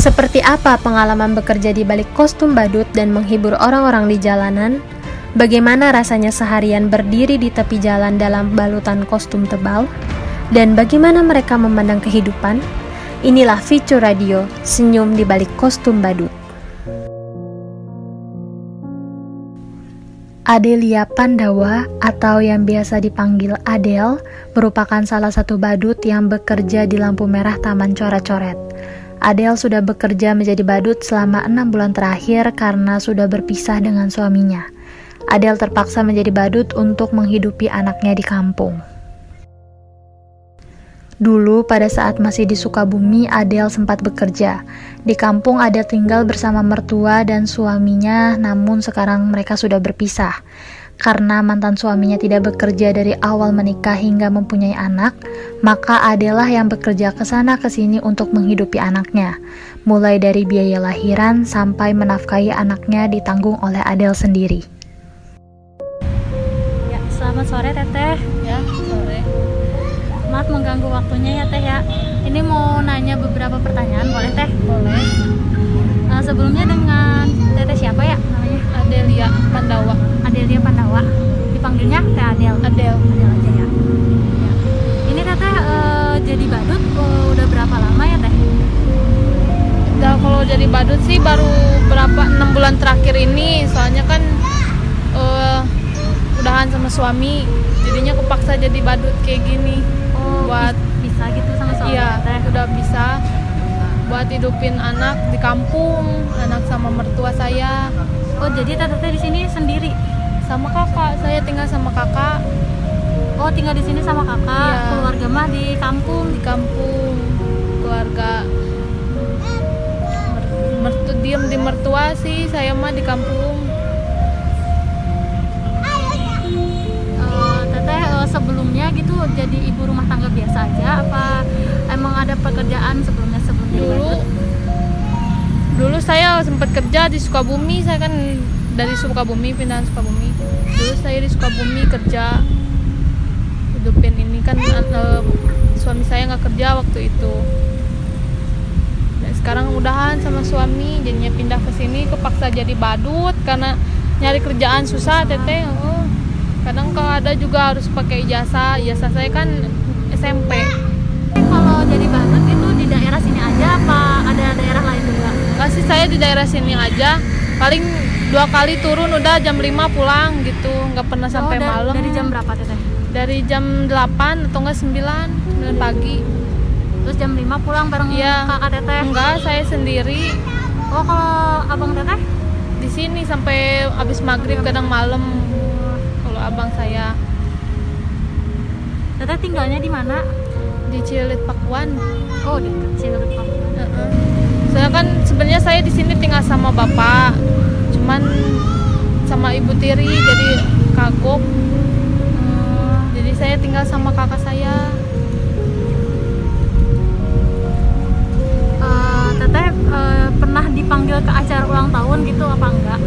Seperti apa pengalaman bekerja di balik kostum badut dan menghibur orang-orang di jalanan? Bagaimana rasanya seharian berdiri di tepi jalan dalam balutan kostum tebal? Dan bagaimana mereka memandang kehidupan? Inilah Ficu Radio, senyum di balik kostum badut. Adelia Pandawa atau yang biasa dipanggil Adel merupakan salah satu badut yang bekerja di lampu merah Taman Coret-Coret. Adel sudah bekerja menjadi badut selama enam bulan terakhir karena sudah berpisah dengan suaminya. Adel terpaksa menjadi badut untuk menghidupi anaknya di kampung. Dulu pada saat masih di Sukabumi, Adel sempat bekerja. Di kampung Adel tinggal bersama mertua dan suaminya, namun sekarang mereka sudah berpisah. Karena mantan suaminya tidak bekerja dari awal menikah hingga mempunyai anak, maka Adel lah yang bekerja ke sana ke sini untuk menghidupi anaknya. Mulai dari biaya lahiran sampai menafkahi anaknya ditanggung oleh Adel sendiri. Ya, selamat sore Teteh. Ya, sore. Maaf mengganggu waktunya ya Teh ya. Ini mau nanya beberapa pertanyaan, boleh Teh? Boleh. Nah, sebelumnya dengan Teteh siapa ya? Adelia Pandawa. Adelia Pandawa. Dipanggilnya Teh Adel. Adel. Adel aja ya. Ya. Ini Teteh eh, jadi badut eh, udah berapa lama ya Teh? Udah kalau jadi badut sih baru berapa enam bulan terakhir ini. Soalnya kan eh, udahan sama suami, jadinya kepaksa jadi badut kayak gini. Oh, Buat- buat hidupin anak di kampung, anak sama mertua saya, Oh, jadi Teteh di sini sendiri. sama kakak. Saya tinggal sama kakak Oh, tinggal di sini sama kakak. Iya. Keluarga mah di kampung. di kampung, keluarga mer- mertu diem di mertua sih, saya mah di kampung. Eh, teteh eh, sebelumnya gitu jadi ibu rumah tangga biasa aja apa emang ada pekerjaan sebelumnya dulu dulu saya sempat kerja di Sukabumi saya kan dari Sukabumi pindahan Sukabumi. Dulu saya di Sukabumi kerja hidupin ini kan eh, suami saya nggak kerja waktu itu. Dan sekarang udahan sama suami jadinya pindah ke sini kepaksa jadi badut karena nyari kerjaan susah teteh oh. kadang kalau ada juga harus pakai ijazah ijazah saya kan SMP aja apa ada daerah lain juga Kasih saya di daerah sini aja. Paling dua kali turun udah jam 5 pulang gitu. nggak pernah sampai Oh, da- malam. dari jam berapa teteh Dari jam 8 atau enggak 9, 9 pagi. terus jam 5 pulang bareng Iya. kakak teteh Enggak, saya sendiri oh kalau abang teteh di sini sampai habis maghrib kadang malam. Kalau abang saya teteh tinggalnya di mana di Cilit Pakuan. oh di kecil Heeh. Saya kan sebenarnya saya di sini tinggal sama bapak. Cuman sama ibu tiri jadi kagok. Jadi saya tinggal sama kakak saya. Eh, teteh eh, pernah dipanggil ke acara ulang tahun gitu apa enggak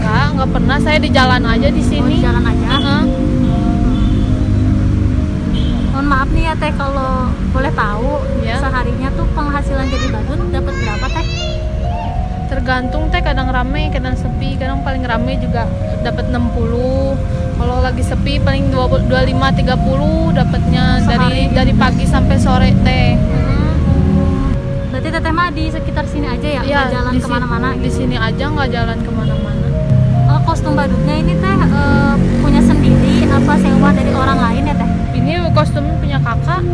Enggak, enggak pernah. Saya di jalan aja di oh, sini. di jalan aja Heeh. Mohon maaf nih ya teh kalau boleh tahu Ya. seharinya tuh penghasilan jadi badut dapat berapa teh? Tergantung teh kadang rame, kadang sepi. Kadang paling rame juga dapat 60. Kalau lagi sepi paling 20 25 30 dapatnya dari Sehari. dari pagi sampai sore teh. Berarti teteh mah di sekitar sini aja ya, nggak jalan ke mana-mana Di gitu. sini aja nggak jalan ke mana-mana. Oh, kostum badutnya ini teh eh, punya sendiri apa sewa dari orang lain ya teh? Ini kostumnya punya kakak.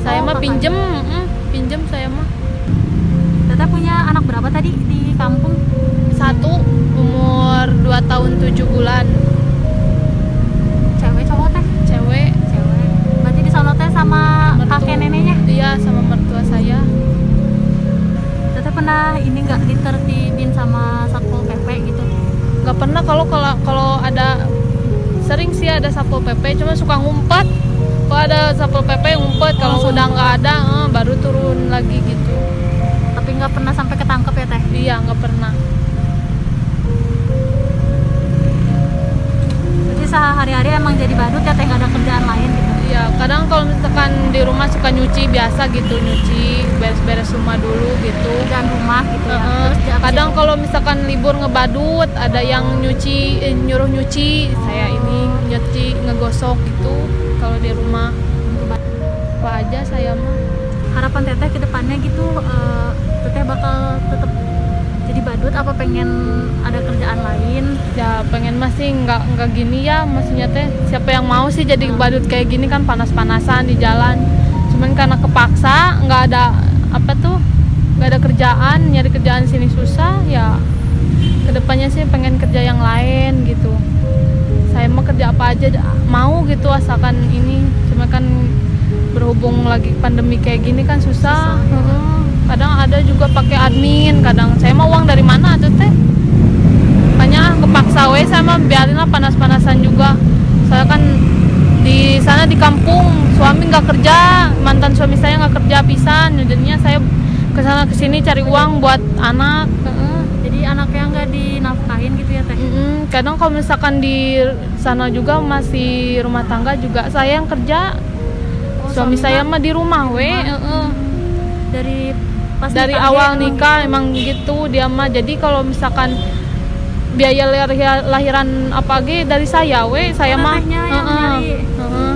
Saya Oh, mah pinjem, mm, pinjem saya mah. Teteh punya anak berapa tadi di kampung? Satu umur 2 tahun 7 bulan, Cewek cowok teh? cewek. Cewek. Berarti di sono teh sama mertua- kakek neneknya? Iya, sama mertua saya. Teteh pernah ini nggak ditertibin sama satpol pp gitu? nggak pernah kalau kalau kalau ada sering sih ada satpol pp cuma suka ngumpet kalau ada satpol pp ngumpet kalau Oh, udah ngumpet. nggak ada eh, baru turun lagi gitu Tapi nggak pernah sampai ketangkep ya teh? iya nggak pernah Berarti sehari-hari emang jadi badut ya teh nggak ada kerjaan lain gitu? Iya kadang kalau misalkan di rumah suka nyuci biasa gitu nyuci beres-beres rumah dulu gitu. Kerjaan rumah gitu ya Heeh. terus kadang kalau misalkan libur ngebadut ada yang nyuci eh, nyuruh nyuci saya ini nyuci ngegosok gitu kalau di rumah. Apa aja saya mah. Harapan teteh ke depannya gitu eh, teteh bakal tetap jadi badut apa pengen ada kerjaan lain? Ya pengen masih nggak nggak gini ya maksudnya teh siapa yang mau sih jadi badut kayak gini kan panas-panasan di jalan. Cuman karena kepaksa nggak ada apa tuh nggak ada kerjaan nyari kerjaan sini susah ya ke depannya sih pengen kerja yang lain gitu. Saya mau kerja apa aja mau gitu asalkan ini. Cuma kan berhubung lagi pandemi kayak gini kan susah, Heeh. Kadang ada juga pakai admin kadang saya mau uang dari mana tuh teh makanya kepaksa we sama biarin lah panas-panasan juga saya kan di sana di kampung suami nggak kerja mantan suami saya nggak kerja pisan jadinya saya ke sana ke sini cari uang buat anak jadi anaknya nggak dinafkahin gitu ya teh Mm-mm. kadang kalau misalkan di sana juga masih rumah tangga juga saya yang kerja Oh, suami saya mah di rumah we rumah. Heeh. dari pas dari awal nikah emang gitu dia mah jadi kalau misalkan biaya lahir- lahiran apa ge dari saya we saya Oh, mah yang Heeh. nyari. Heeh.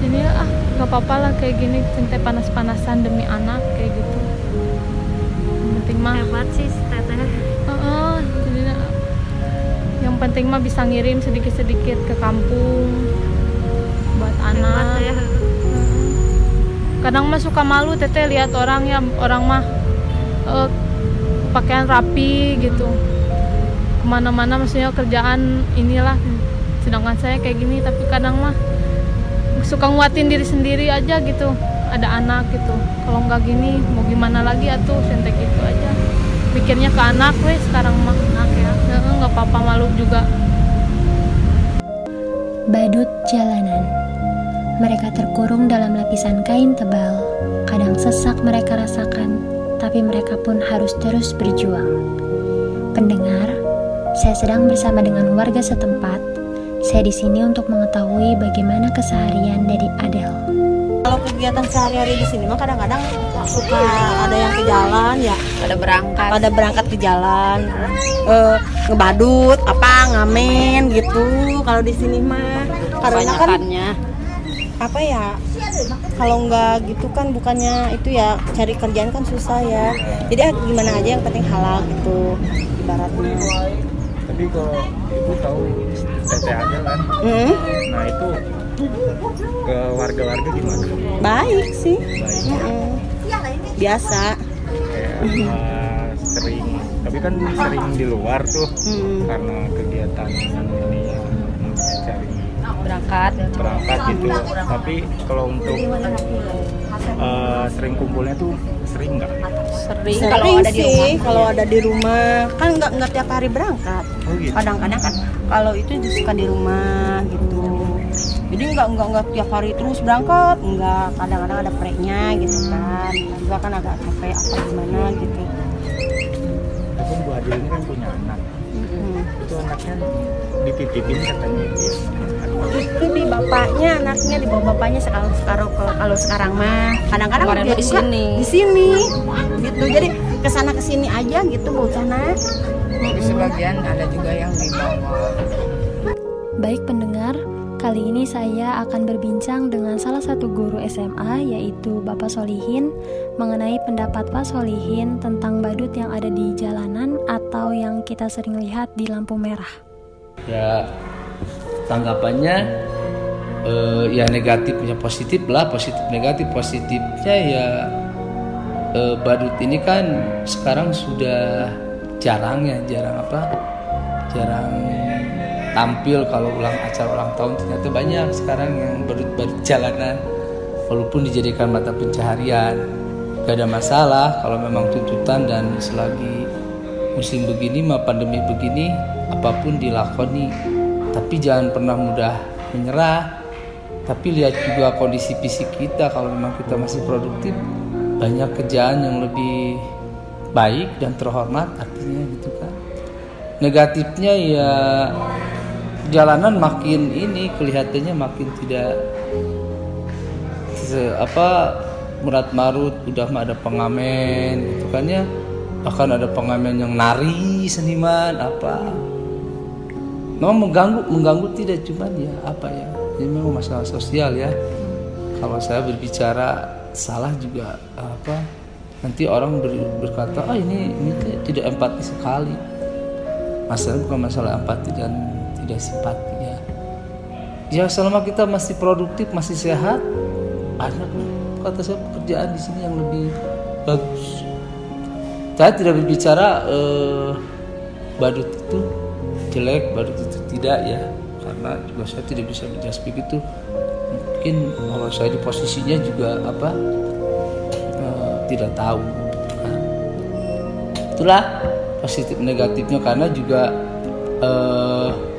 jadi ah nggak apa-apa lah kayak gini cinta panas-panasan demi anak kayak gitu yang penting mah hebat sih si teteh Heeh, jadi na- yang penting mah bisa ngirim sedikit-sedikit ke kampung buat hebat anak ya kadang mah suka malu teteh lihat orang ya orang mah eh, pakaian rapi gitu. Ke mana-mana maksudnya kerjaan inilah. Sedangkan saya kayak gini tapi kadang mah suka nguatin diri sendiri aja gitu. Ada anak gitu. Kalau nggak gini mau gimana lagi atuh sentek gitu aja. Mikirnya ke anak weh sekarang mah. Anak ya. Nggak apa-apa malu juga. Badut jalanan. Mereka terkurung dalam lapisan kain tebal. Kadang sesak mereka rasakan, tapi mereka pun harus terus berjuang. Pendengar, saya sedang bersama dengan warga setempat. Saya di sini untuk mengetahui bagaimana keseharian dari Adele. Kalau kegiatan sehari-hari di sini mah kadang-kadang suka ada yang ke jalan ya, pada berangkat pada berangkat ke jalan, eh, ngebadut, apa ngamen gitu. Kalau di sini mah karena kan apa ya? Kalau nggak gitu kan bukannya itu ya cari kerjaan kan susah ya. Jadi ah, gimana aja yang penting halal gitu ibaratnya. tapi kalau ibu tahu teteh ada kan Mm, nah itu ke warga-warga gimana baik sih. baik Mm-mm. Biasa. kayak eh, sering tapi kan sering di luar tuh Mm. karena kegiatan ini berangkat berangkat gitu tapi kalau untuk eh, sering kumpulnya tuh sering nggak sering Sering kalau ada di rumah kalau ada di rumah kan nggak nggak tiap hari berangkat. oh gitu Kadang-kadang kan kalau itu suka di rumah gitu. Jadi nggak nggak nggak tiap hari terus berangkat, nggak. Kadang-kadang ada preknya gitu kan. Juga kan agak capek apa gimana gitu. itu kan Bu Adil ini kan punya anak Itu anaknya dititipin katanya dia Itu di bapaknya, anaknya di bawah bapaknya sekarang sekarang kalau, kalau sekarang mah kadang-kadang dia di juga sini. Di sini, gitu. Jadi ke sana ke sini aja gitu bocahnya. Tapi sebagian ada juga yang dibawa Baik pendengar, kali ini saya akan berbincang dengan salah satu guru SMA yaitu Bapak Solihin mengenai pendapat Pak Solihin tentang badut yang ada di jalanan atau yang kita sering lihat di lampu merah. ya tanggapannya eh, ya negatifnya positif lah positif negatif positifnya ya eh, badut ini kan sekarang sudah jarang ya jarang apa jarang tampil kalau ulang acara ulang tahun ternyata banyak sekarang yang badut-badut jalanan. Walaupun dijadikan mata pencaharian. Gak ada masalah kalau memang tuntutan dan selagi musim begini mah pandemi begini apa pun dilakoni. Tapi jangan pernah mudah menyerah. Tapi lihat juga kondisi fisik kita kalau memang kita masih produktif. Banyak kerjaan yang lebih baik dan terhormat artinya gitu kan. Negatifnya ya jalanan makin ini kelihatannya makin tidak apa murat marut udah mah ada pengamen gitu kan ya. Bahkan ada pengamen yang nari seniman apa. Memang mengganggu mengganggu tidak cuma ya apa ya ini memang masalah sosial ya. Kalau saya berbicara salah juga apa nanti orang ber- berkata ah ini ini ti- tidak empati sekali. Masalah bukan masalah empati dan tidak simpati ya. Selama kita masih produktif masih sehat banyak kata saya pekerjaan di sini yang lebih bagus. Saya tidak berbicara eh, badut itu jelek badut itu tidak ya. Karena juga saya tidak bisa menjelaskan begitu. Mungkin kalau saya di posisinya juga apa eh, tidak tahu. Kan. itulah positif negatifnya. Karena juga eh,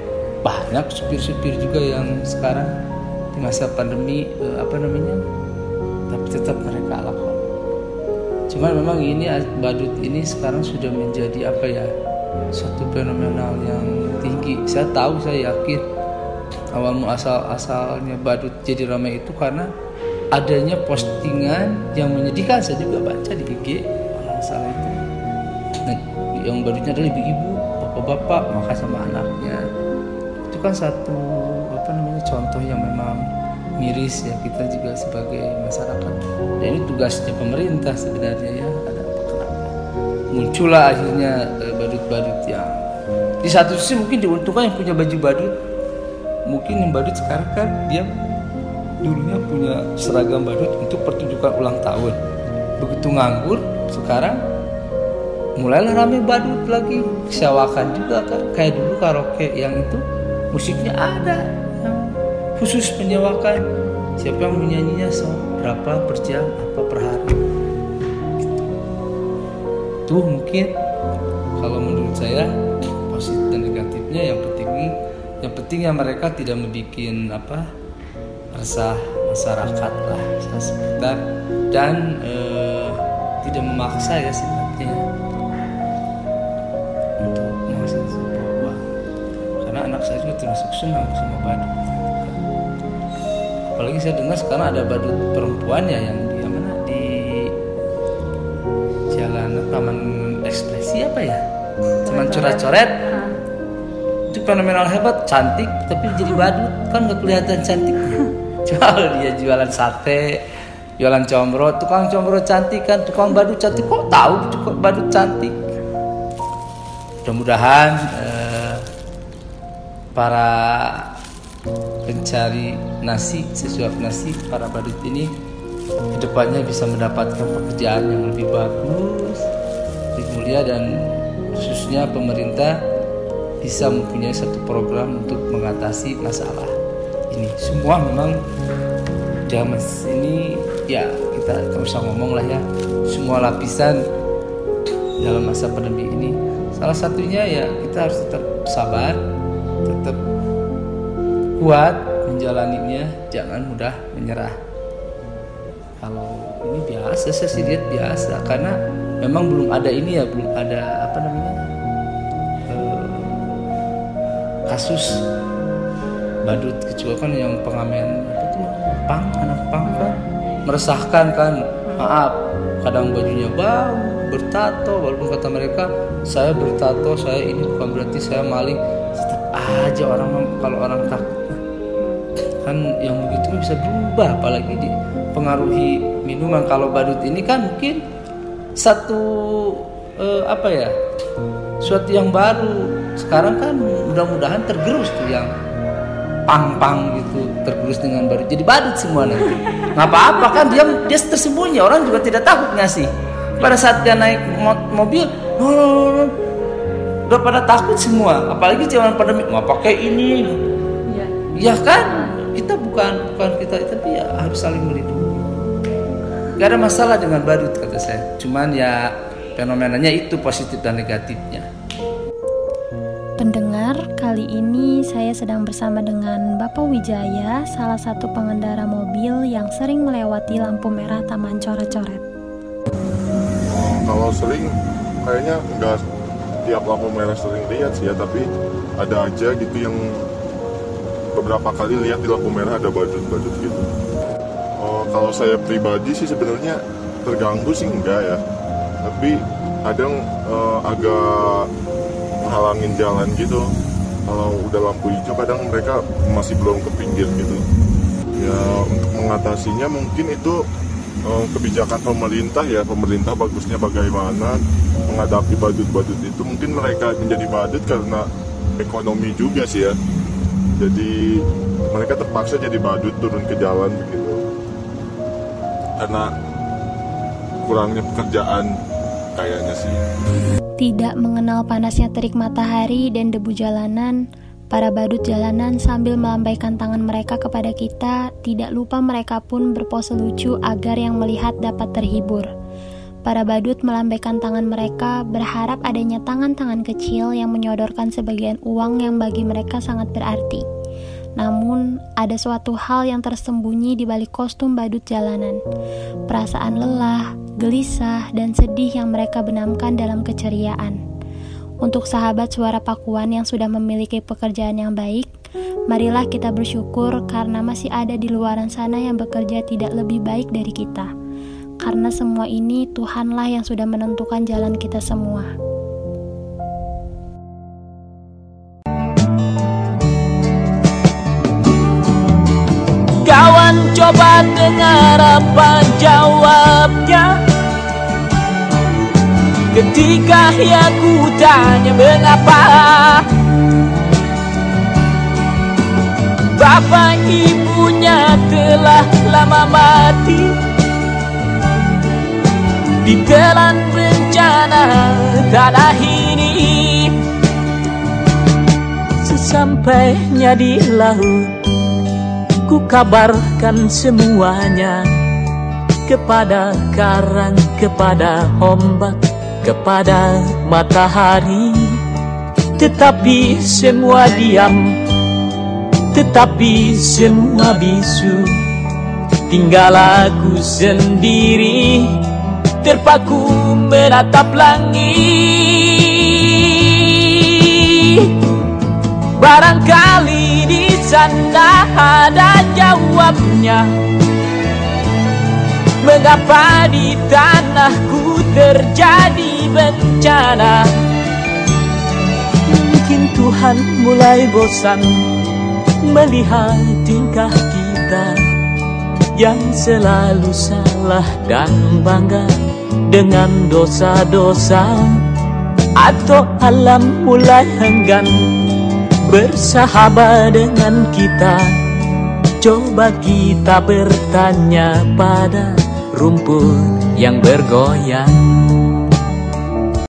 banyak supir-supir juga yang sekarang di masa pandemi eh, apa namanya tapi tetap mereka lakukan Cuman memang ini badut ini sekarang sudah menjadi apa ya satu fenomenal yang tinggi. Saya tahu, saya yakin awal muasal asalnya badut jadi ramai itu karena adanya postingan yang menyedihkan. Saya juga baca di IG kalau nggak salah itu. Nah, yang badutnya adalah ibu-ibu, bapak-bapak makan sama anaknya. Kan satu apa namanya contoh yang memang miris ya kita juga sebagai masyarakat. Dan ini tugasnya pemerintah sebenarnya ya ada apa kenapa? Muncullah akhirnya eh, badut-badut yang di satu sisi mungkin diuntungkan yang punya baju badut. Mungkin yang badut sekarang kan dia dulunya punya seragam badut untuk pertunjukan ulang tahun. Begitu nganggur sekarang mulailah rame badut lagi. Sewakan juga kan kayak dulu karaoke yang itu musiknya ada. Yang khusus menyewakan siapa yang menyanyinya so berapa per jam apa per hari. Tuh mungkin kalau menurut saya positif dan negatifnya yang penting yang pentingnya mereka tidak membuat apa resah masyarakat lah. Sekitar dan eh, tidak memaksa ya sifatnya saya juga termasuk senang sama badut. Apalagi saya dengar sekarang ada badut perempuan ya yang di mana? Di jalan taman ekspresi apa ya? Cuman coret-coret. Itu fenomenal hebat cantik tapi jadi badut. Kan nggak kelihatan cantiknya jual dia jualan sate jualan combro. Tukang combro cantik kan tukang badut cantik. Kok tahu tukang badut cantik? Mudah-mudahan eh, para pencari nasi sesuap nasi para badut ini ke depannya bisa mendapatkan pekerjaan yang lebih bagus lebih mulia dan khususnya pemerintah bisa mempunyai satu program untuk mengatasi masalah ini. Semua memang zaman ini ya kita nggak usah ngomong lah ya. Semua lapisan dalam masa pandemi ini. Salah satunya ya kita harus tetap sabar kuat menjalaninya jangan mudah menyerah. Kalau ini biasa sih lihat biasa. Karena memang belum ada ini ya belum ada apa namanya eh, kasus badut kecuali kan yang pengamen apa tuh pang anak pang kan meresahkan kan. Maaf kadang bajunya bau bertato walaupun kata mereka saya bertato saya ini bukan berarti saya maling. Tetap aja orang kalau orang takut kan yang begitu kan bisa berubah apalagi dipengaruhi minuman. Kalau badut ini kan mungkin satu eh, apa ya suatu yang baru. Sekarang kan mudah-mudahan tergerus tuh yang pang-pang gitu tergerus dengan badut jadi badut semua nanti. Nggak apa-apa kan dia dia tersembunyi. Orang juga tidak takut ngasih. Pada saat dia naik mo- mobil no, no, no, no. udah pada takut semua. Apalagi zaman pandemi nggak pakai ini. Ya kan? kita bukan bukan kita tapi ya harus saling melindungi. Gak ada masalah dengan badut kata saya. Cuman ya fenomenanya itu positif dan negatifnya. Pendengar, kali ini saya sedang bersama dengan Bapak Wijaya, salah satu pengendara mobil yang sering melewati lampu merah Taman Coret-Coret. kalau sering kayaknya nggak tiap lampu merah sering lihat sih ya tapi ada aja gitu yang beberapa kali lihat di lampu merah ada badut-badut gitu. Oh, kalau saya pribadi sih sebenarnya terganggu sih enggak ya. Tapi kadang eh, agak menghalangin jalan gitu. Kalau udah lampu hijau kadang mereka masih belum ke pinggir gitu. Ya untuk mengatasinya mungkin itu eh, kebijakan pemerintah ya. Pemerintah bagusnya bagaimana menghadapi badut-badut itu. Mungkin mereka menjadi badut karena ekonomi juga sih ya jadi mereka terpaksa jadi badut turun ke jalan begitu karena kurangnya pekerjaan kayaknya sih Tidak mengenal panasnya terik matahari dan debu jalanan, para badut jalanan sambil melambaikan tangan mereka kepada kita, tidak lupa mereka pun berpose lucu agar yang melihat dapat terhibur. Para badut melambaikan tangan mereka, berharap adanya tangan-tangan kecil yang menyodorkan sebagian uang yang bagi mereka sangat berarti. Namun, ada suatu hal yang tersembunyi di balik kostum badut jalanan. Perasaan lelah, gelisah, dan sedih yang mereka benamkan dalam keceriaan. Untuk sahabat suara Pakuan yang sudah memiliki pekerjaan yang baik, marilah kita bersyukur karena masih ada di luaran sana yang bekerja tidak lebih baik dari kita. Karena semua ini Tuhanlah yang sudah menentukan jalan kita semua. Kawan coba dengar apa jawabnya. Ketika ya ku tanya mengapa? Bapak ibunya telah lama mati Ditelan bencana tanah ini. Sesampainya di laut Ku kabarkan semuanya Kepada karang, kepada ombak Kepada matahari. Tetapi semua diam Tetapi semua bisu. Tinggal aku sendiri Terpaku menatap langit. Barangkali di sana ada jawabnya. Mengapa di tanahku terjadi bencana? Mungkin Tuhan mulai bosan Melihat tingkah kita Yang selalu salah dan bangga Dengan dosa-dosa. Atau alam mulai enggan bersahabat dengan kita. Coba kita bertanya pada rumput yang bergoyang